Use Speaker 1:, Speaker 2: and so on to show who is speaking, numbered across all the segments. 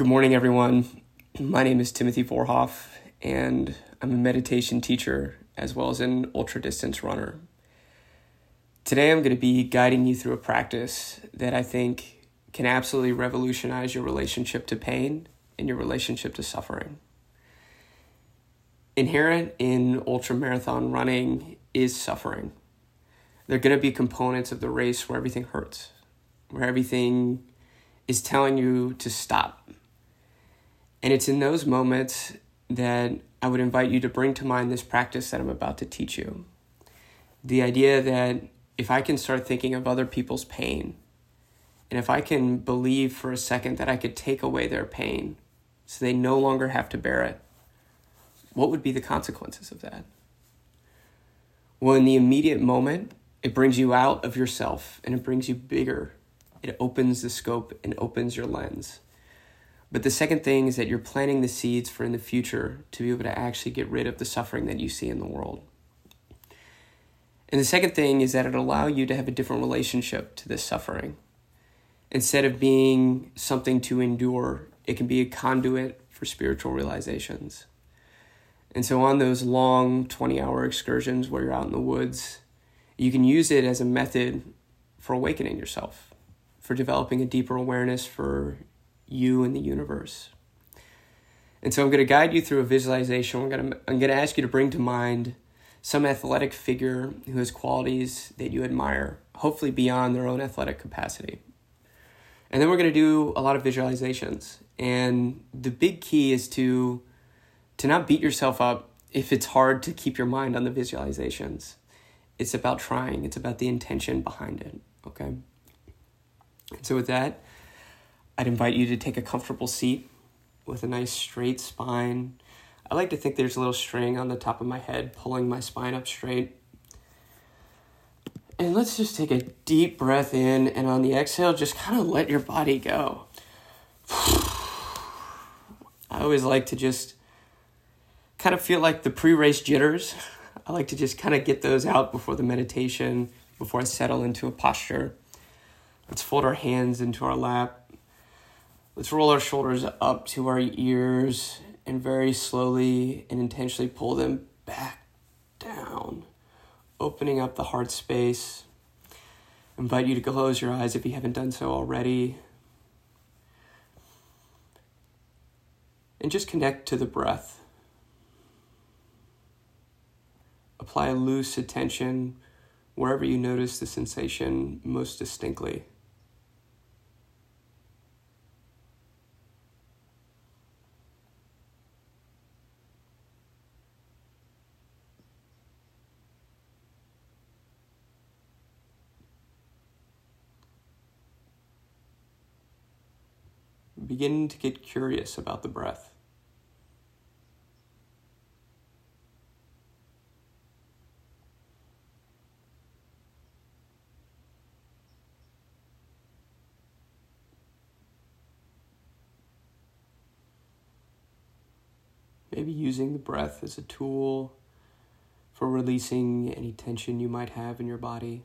Speaker 1: Good morning, everyone. My name is Timothy Vorhoff, and I'm a meditation teacher as well as an ultra distance runner. Today, I'm going to be guiding you through a practice that I think can absolutely revolutionize your relationship to pain and your relationship to suffering. Inherent in ultra marathon running is suffering. There are going to be components of the race where everything hurts, where everything is telling you to stop. And it's in those moments that I would invite you to bring to mind this practice that I'm about to teach you. The idea that if I can start thinking of other people's pain, and if I can believe for a second that I could take away their pain so they no longer have to bear it, what would be the consequences of that? Well, in the immediate moment, it brings you out of yourself and it brings you bigger. It opens the scope and opens your lens. But the second thing is that you're planting the seeds for in the future to be able to actually get rid of the suffering that you see in the world. And the second thing is that it allow you to have a different relationship to this suffering. Instead of being something to endure, it can be a conduit for spiritual realizations. And so, on those long 20 hour excursions where you're out in the woods, you can use it as a method for awakening yourself, for developing a deeper awareness for you and the universe. And so, I'm going to guide you through a visualization. I'm going to, I'm going to ask you to bring to mind some athletic figure who has qualities that you admire, hopefully beyond their own athletic capacity. And then we're going to do a lot of visualizations. And the big key is to to not beat yourself up if it's hard to keep your mind on the visualizations. It's about trying, it's about the intention behind it, okay? And so, with that, I'd invite you to take a comfortable seat with a nice straight spine. I like to think there's a little string on the top of my head pulling my spine up straight. And let's just take a deep breath in, and on the exhale, just kind of let your body go. I always like to just kind of feel like the pre race jitters. I like to just kind of get those out before the meditation, before I settle into a posture. Let's fold our hands into our lap. Let's roll our shoulders up to our ears and very slowly and intentionally pull them back down, opening up the heart space. Invite you to close your eyes if you haven't done so already. And just connect to the breath. Apply a loose attention wherever you notice the sensation most distinctly. Begin to get curious about the breath. Maybe using the breath as a tool for releasing any tension you might have in your body.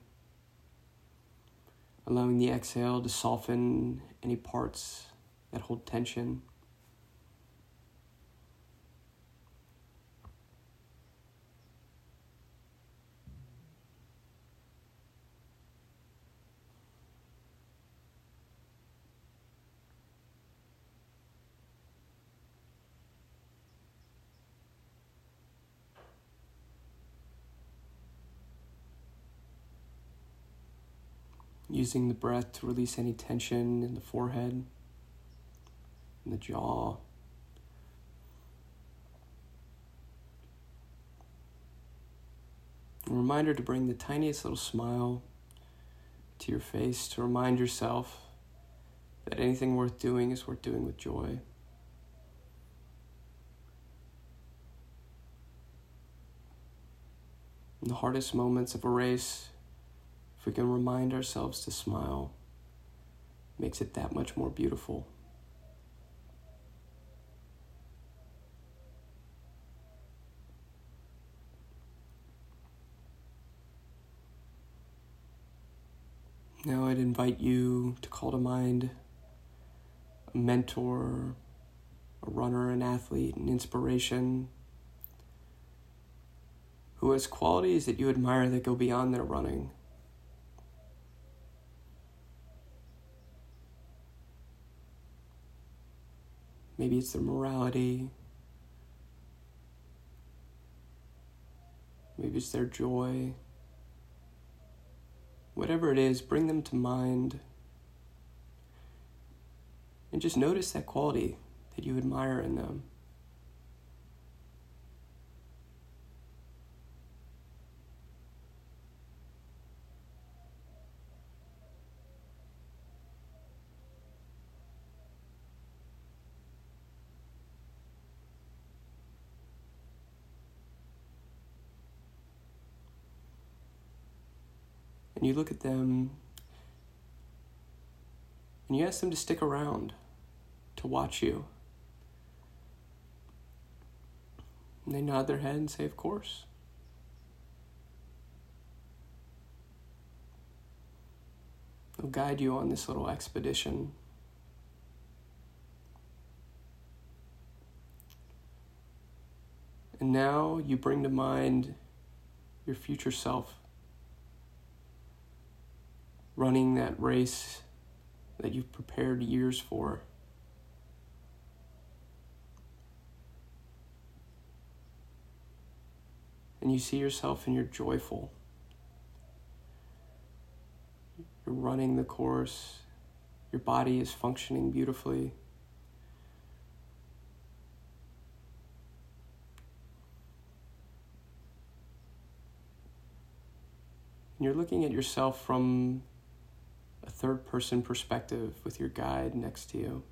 Speaker 1: Allowing the exhale to soften any parts that hold tension. using the breath to release any tension in the forehead, the jaw. A reminder to bring the tiniest little smile to your face to remind yourself that anything worth doing is worth doing with joy. In the hardest moments of a race, if we can remind ourselves to smile, makes it that much more beautiful. Now Invite you to call to mind a mentor a runner, an athlete, an inspiration, who has qualities that you admire that go beyond their running. Maybe it's their morality. Maybe it's their joy. Whatever it is, bring them to mind. And just notice that quality that you admire in them. And you look at them and you ask them to stick around to watch you. And they nod their head and say, Of course. They'll guide you on this little expedition. And now you bring to mind your future self running that race that you've prepared years for. And you see yourself and you're joyful. You're running the course, your body is functioning beautifully. And you're looking at yourself from a third person perspective with your guide next to you.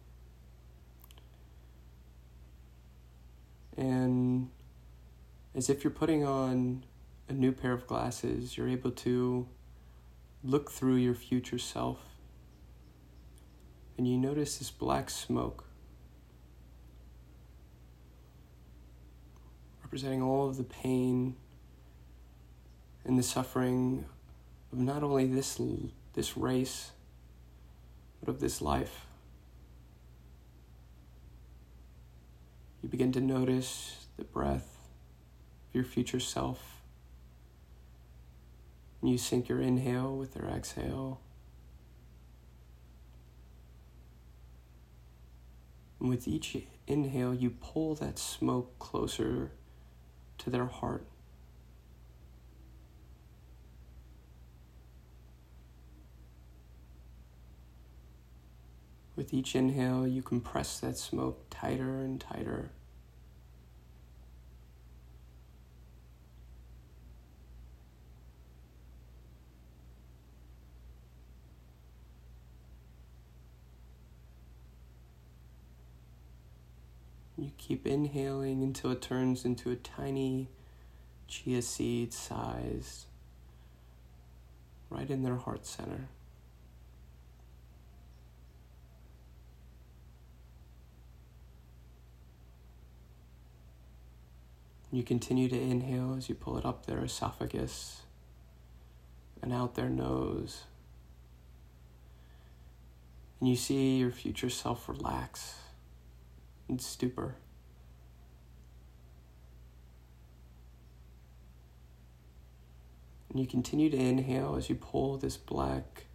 Speaker 1: And as if you're putting on a new pair of glasses, you're able to look through your future self and you notice this black smoke representing all of the pain and the suffering of not only this this race, but of this life. You begin to notice the breath of your future self. And you sync your inhale with their exhale. And with each inhale, you pull that smoke closer to their heart. With each inhale, you compress that smoke tighter and tighter. You keep inhaling until it turns into a tiny chia seed size right in their heart center. You continue to inhale as you pull it up their esophagus and out their nose. And you see your future self relax in stupor. And you continue to inhale as you pull this black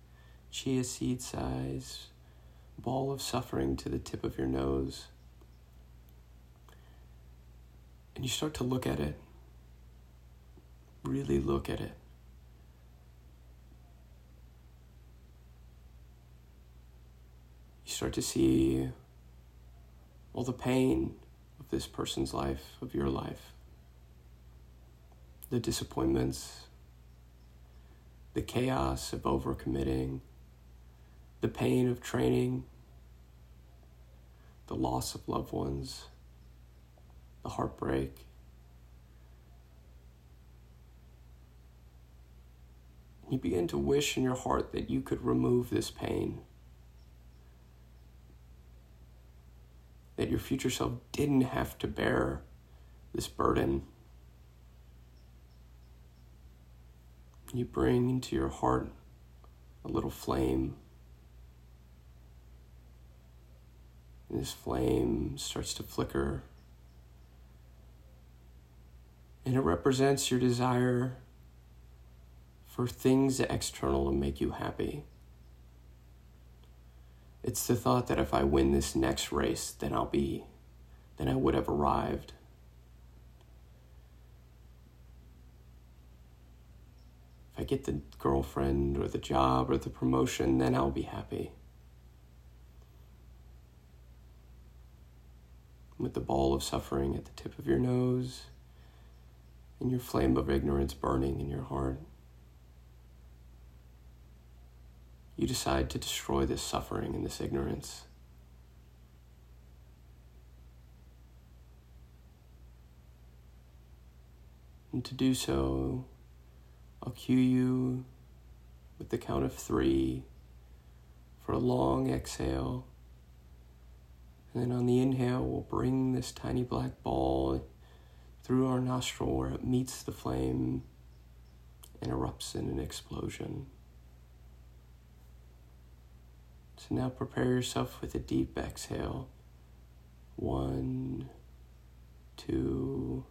Speaker 1: chia seed size ball of suffering to the tip of your nose. And you start to look at it, really look at it. You start to see all the pain of this person's life, of your life, the disappointments, the chaos of overcommitting, the pain of training, the loss of loved ones the heartbreak. You begin to wish in your heart that you could remove this pain. That your future self didn't have to bear this burden. You bring into your heart a little flame. And this flame starts to flicker. And it represents your desire for things external to make you happy. It's the thought that if I win this next race, then I'll be, then I would have arrived. If I get the girlfriend or the job or the promotion, then I'll be happy. With the ball of suffering at the tip of your nose and your flame of ignorance burning in your heart. you decide to destroy this suffering and this ignorance. And to do so, I'll cue you with the count of three for a long exhale. And then on the inhale, we'll bring this tiny black ball through our nostril where it meets the flame and erupts in an explosion. So now prepare yourself with a deep exhale. One, two,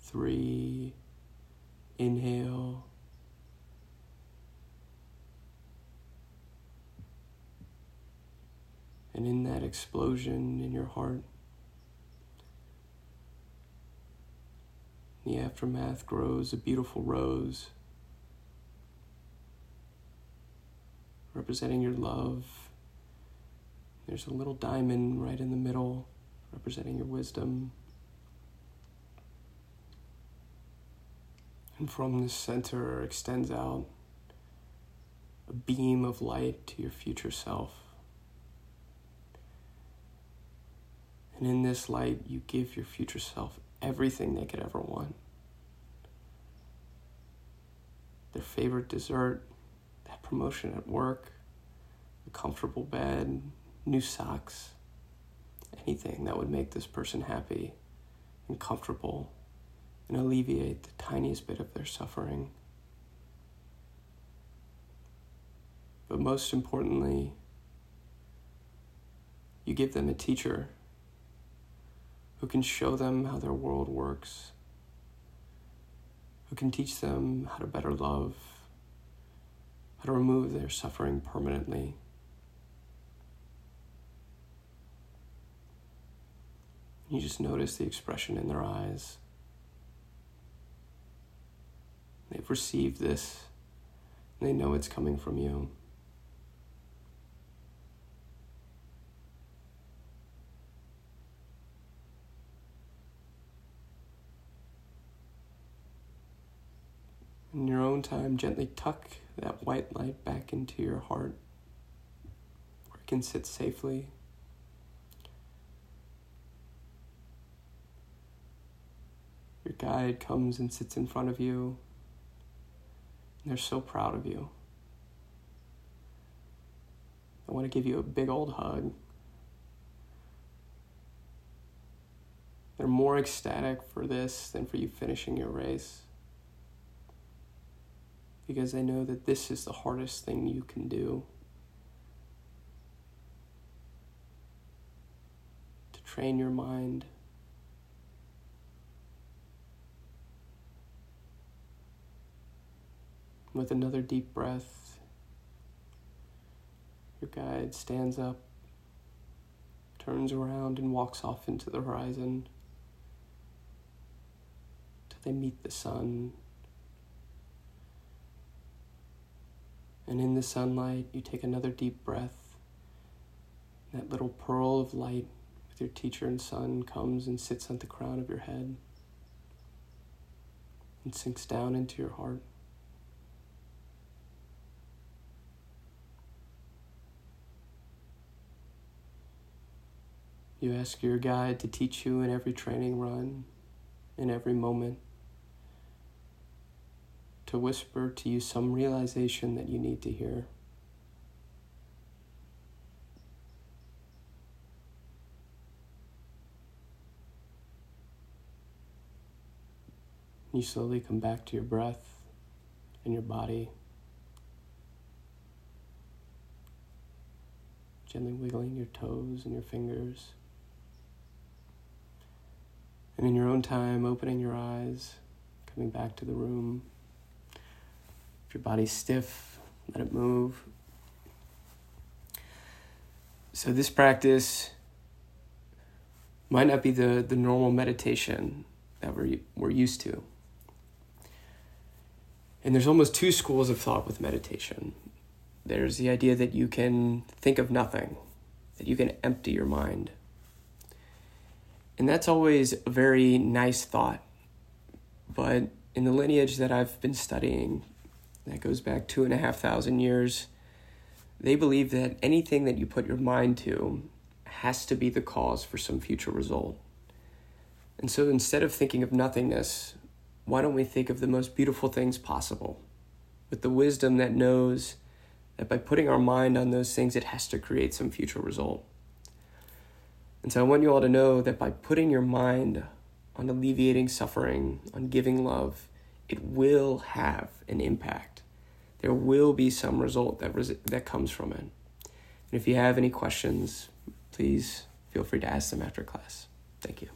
Speaker 1: three. Inhale. And in that explosion in your heart, the aftermath grows a beautiful rose. representing your love. There's a little diamond right in the middle, representing your wisdom. And from the center extends out a beam of light to your future self. And in this light, you give your future self everything they could ever want their favorite dessert, that promotion at work, a comfortable bed, new socks, anything that would make this person happy and comfortable and alleviate the tiniest bit of their suffering. But most importantly, you give them a teacher who can show them how their world works, who can teach them how to better love how to remove their suffering permanently. You just notice the expression in their eyes. They've received this, and they know it's coming from you. In time, gently tuck that white light back into your heart where it can sit safely. Your guide comes and sits in front of you, and they're so proud of you. I want to give you a big old hug. They're more ecstatic for this than for you finishing your race because I know that this is the hardest thing you can do. To train your mind. With another deep breath, your guide stands up, turns around, and walks off into the horizon till they meet the sun And in the sunlight, you take another deep breath. That little pearl of light with your teacher and sun comes and sits on the crown of your head and sinks down into your heart. You ask your guide to teach you in every training run, in every moment to whisper to you some realization that you need to hear. You slowly come back to your breath and your body. gently wiggling your toes and your fingers. And in your own time, opening your eyes, coming back to the room. Your body's stiff, let it move. So, this practice might not be the, the normal meditation that we're, we're used to. And there's almost two schools of thought with meditation. There's the idea that you can think of nothing, that you can empty your mind. And that's always a very nice thought. But in the lineage that I've been studying, that goes back two and a half thousand years, they believe that anything that you put your mind to has to be the cause for some future result. And so instead of thinking of nothingness, why don't we think of the most beautiful things possible with the wisdom that knows that by putting our mind on those things, it has to create some future result. And so I want you all to know that by putting your mind on alleviating suffering, on giving love, it will have an impact. There will be some result that, res- that comes from it. And if you have any questions, please feel free to ask them after class. Thank you.